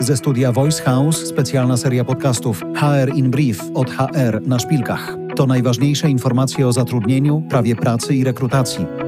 Ze studia Voice House specjalna seria podcastów HR in Brief od HR na szpilkach. To najważniejsze informacje o zatrudnieniu, prawie pracy i rekrutacji.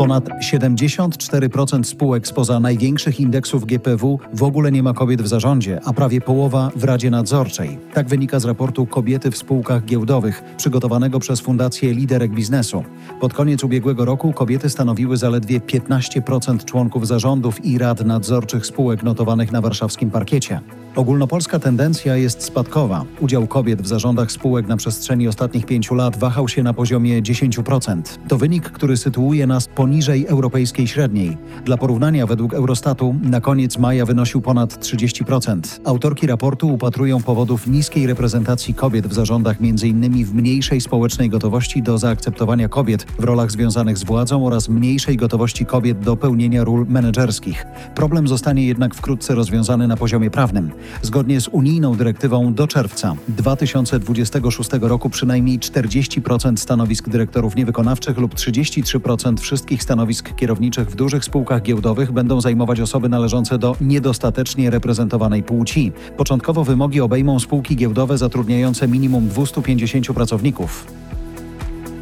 Ponad 74% spółek spoza największych indeksów GPW w ogóle nie ma kobiet w zarządzie, a prawie połowa w Radzie Nadzorczej. Tak wynika z raportu Kobiety w spółkach giełdowych, przygotowanego przez Fundację Liderek Biznesu. Pod koniec ubiegłego roku kobiety stanowiły zaledwie 15% członków zarządów i rad nadzorczych spółek notowanych na warszawskim parkiecie. Ogólnopolska tendencja jest spadkowa. Udział kobiet w zarządach spółek na przestrzeni ostatnich pięciu lat wahał się na poziomie 10%. To wynik, który sytuuje nas poniżej europejskiej średniej. Dla porównania, według Eurostatu na koniec maja wynosił ponad 30%. Autorki raportu upatrują powodów niskiej reprezentacji kobiet w zarządach m.in. w mniejszej społecznej gotowości do zaakceptowania kobiet w rolach związanych z władzą oraz mniejszej gotowości kobiet do pełnienia ról menedżerskich. Problem zostanie jednak wkrótce rozwiązany na poziomie prawnym. Zgodnie z unijną dyrektywą do czerwca 2026 roku przynajmniej 40% stanowisk dyrektorów niewykonawczych lub 33% wszystkich stanowisk kierowniczych w dużych spółkach giełdowych będą zajmować osoby należące do niedostatecznie reprezentowanej płci. Początkowo wymogi obejmą spółki giełdowe zatrudniające minimum 250 pracowników.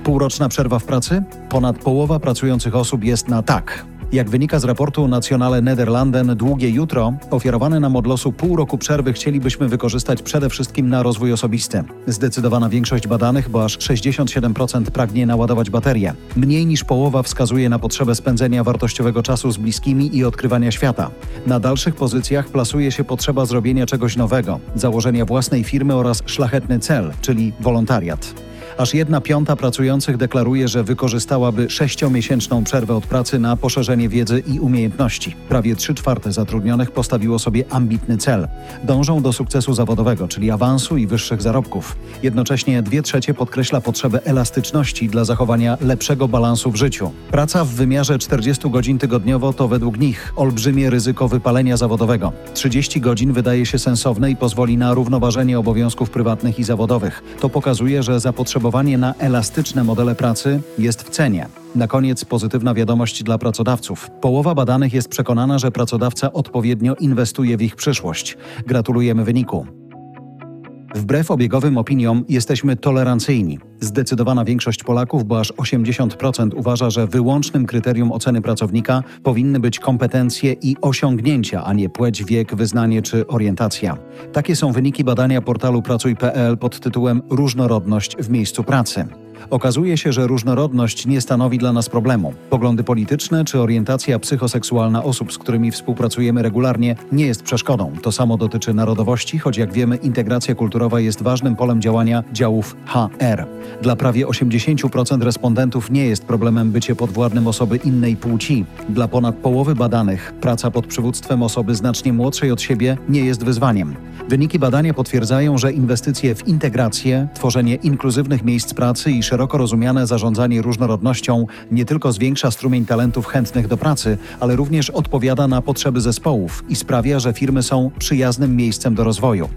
Półroczna przerwa w pracy? Ponad połowa pracujących osób jest na tak. Jak wynika z raportu Nationale Nederlanden Długie Jutro, ofiarowane nam od losu pół roku przerwy chcielibyśmy wykorzystać przede wszystkim na rozwój osobisty. Zdecydowana większość badanych, bo aż 67% pragnie naładować baterię. Mniej niż połowa wskazuje na potrzebę spędzenia wartościowego czasu z bliskimi i odkrywania świata. Na dalszych pozycjach plasuje się potrzeba zrobienia czegoś nowego, założenia własnej firmy oraz szlachetny cel, czyli wolontariat. Aż jedna piąta pracujących deklaruje, że wykorzystałaby sześciomiesięczną przerwę od pracy na poszerzenie wiedzy i umiejętności. Prawie trzy czwarte zatrudnionych postawiło sobie ambitny cel. Dążą do sukcesu zawodowego, czyli awansu i wyższych zarobków. Jednocześnie dwie trzecie podkreśla potrzebę elastyczności dla zachowania lepszego balansu w życiu. Praca w wymiarze 40 godzin tygodniowo to według nich olbrzymie ryzyko wypalenia zawodowego. 30 godzin wydaje się sensowne i pozwoli na równoważenie obowiązków prywatnych i zawodowych. To pokazuje, że zapotrzebowanie na elastyczne modele pracy jest w cenie. Na koniec pozytywna wiadomość dla pracodawców. Połowa badanych jest przekonana, że pracodawca odpowiednio inwestuje w ich przyszłość. Gratulujemy wyniku. Wbrew obiegowym opiniom jesteśmy tolerancyjni. Zdecydowana większość Polaków, bo aż 80% uważa, że wyłącznym kryterium oceny pracownika powinny być kompetencje i osiągnięcia, a nie płeć, wiek, wyznanie czy orientacja. Takie są wyniki badania portalu Pracuj.pl pod tytułem Różnorodność w miejscu pracy. Okazuje się, że różnorodność nie stanowi dla nas problemu. Poglądy polityczne czy orientacja psychoseksualna osób, z którymi współpracujemy regularnie, nie jest przeszkodą. To samo dotyczy narodowości, choć jak wiemy, integracja kulturowa jest ważnym polem działania działów HR. Dla prawie 80% respondentów nie jest problemem bycie podwładnym osoby innej płci. Dla ponad połowy badanych praca pod przywództwem osoby znacznie młodszej od siebie nie jest wyzwaniem. Wyniki badania potwierdzają, że inwestycje w integrację, tworzenie inkluzywnych miejsc pracy i szeroko rozumiane zarządzanie różnorodnością nie tylko zwiększa strumień talentów chętnych do pracy, ale również odpowiada na potrzeby zespołów i sprawia, że firmy są przyjaznym miejscem do rozwoju.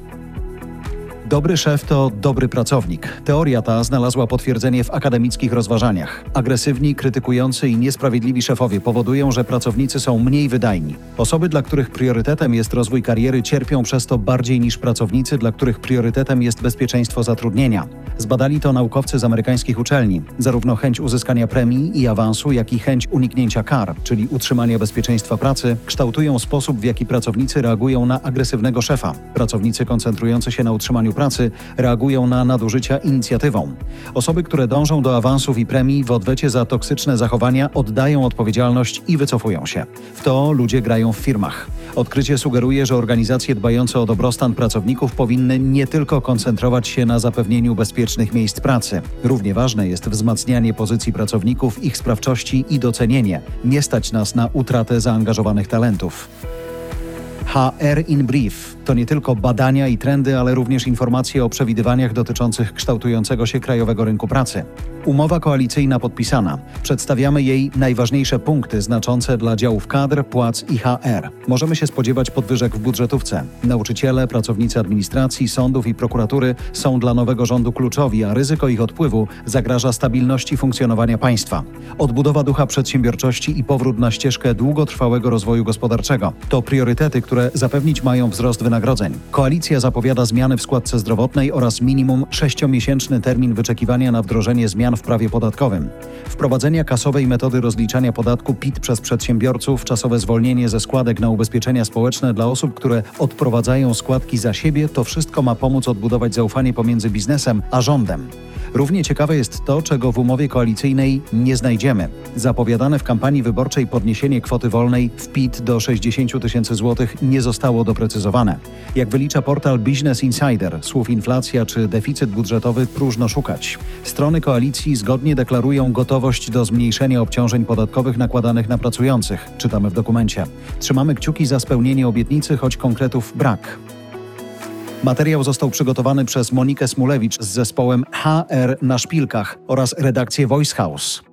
Dobry szef to dobry pracownik. Teoria ta znalazła potwierdzenie w akademickich rozważaniach. Agresywni, krytykujący i niesprawiedliwi szefowie powodują, że pracownicy są mniej wydajni. Osoby, dla których priorytetem jest rozwój kariery, cierpią przez to bardziej niż pracownicy, dla których priorytetem jest bezpieczeństwo zatrudnienia. Zbadali to naukowcy z amerykańskich uczelni. Zarówno chęć uzyskania premii i awansu, jak i chęć uniknięcia kar, czyli utrzymania bezpieczeństwa pracy, kształtują sposób, w jaki pracownicy reagują na agresywnego szefa. Pracownicy koncentrujący się na utrzymaniu pracy reagują na nadużycia inicjatywą. Osoby, które dążą do awansów i premii w odwecie za toksyczne zachowania oddają odpowiedzialność i wycofują się. W to ludzie grają w firmach. Odkrycie sugeruje, że organizacje dbające o dobrostan pracowników powinny nie tylko koncentrować się na zapewnieniu bezpiecznych miejsc pracy. Równie ważne jest wzmacnianie pozycji pracowników, ich sprawczości i docenienie. Nie stać nas na utratę zaangażowanych talentów. HR in Brief To nie tylko badania i trendy, ale również informacje o przewidywaniach dotyczących kształtującego się krajowego rynku pracy. Umowa koalicyjna podpisana. Przedstawiamy jej najważniejsze punkty znaczące dla działów kadr, płac i HR. Możemy się spodziewać podwyżek w budżetówce. Nauczyciele, pracownicy administracji, sądów i prokuratury są dla nowego rządu kluczowi, a ryzyko ich odpływu zagraża stabilności funkcjonowania państwa. Odbudowa ducha przedsiębiorczości i powrót na ścieżkę długotrwałego rozwoju gospodarczego to priorytety, które zapewnić mają wzrost wynagrodzeń. Koalicja zapowiada zmiany w składce zdrowotnej oraz minimum sześciomiesięczny termin wyczekiwania na wdrożenie zmian w prawie podatkowym. Wprowadzenia kasowej metody rozliczania podatku PIT przez przedsiębiorców, czasowe zwolnienie ze składek na ubezpieczenia społeczne dla osób, które odprowadzają składki za siebie, to wszystko ma pomóc odbudować zaufanie pomiędzy biznesem a rządem. Równie ciekawe jest to, czego w umowie koalicyjnej nie znajdziemy. Zapowiadane w kampanii wyborczej podniesienie kwoty wolnej w PIT do 60 tysięcy złotych nie zostało doprecyzowane. Jak wylicza portal Business Insider, słów inflacja czy deficyt budżetowy próżno szukać. Strony koalicji zgodnie deklarują gotowość do zmniejszenia obciążeń podatkowych nakładanych na pracujących, czytamy w dokumencie. Trzymamy kciuki za spełnienie obietnicy, choć konkretów brak. Materiał został przygotowany przez Monikę Smulewicz z zespołem HR na szpilkach oraz redakcję Voice House.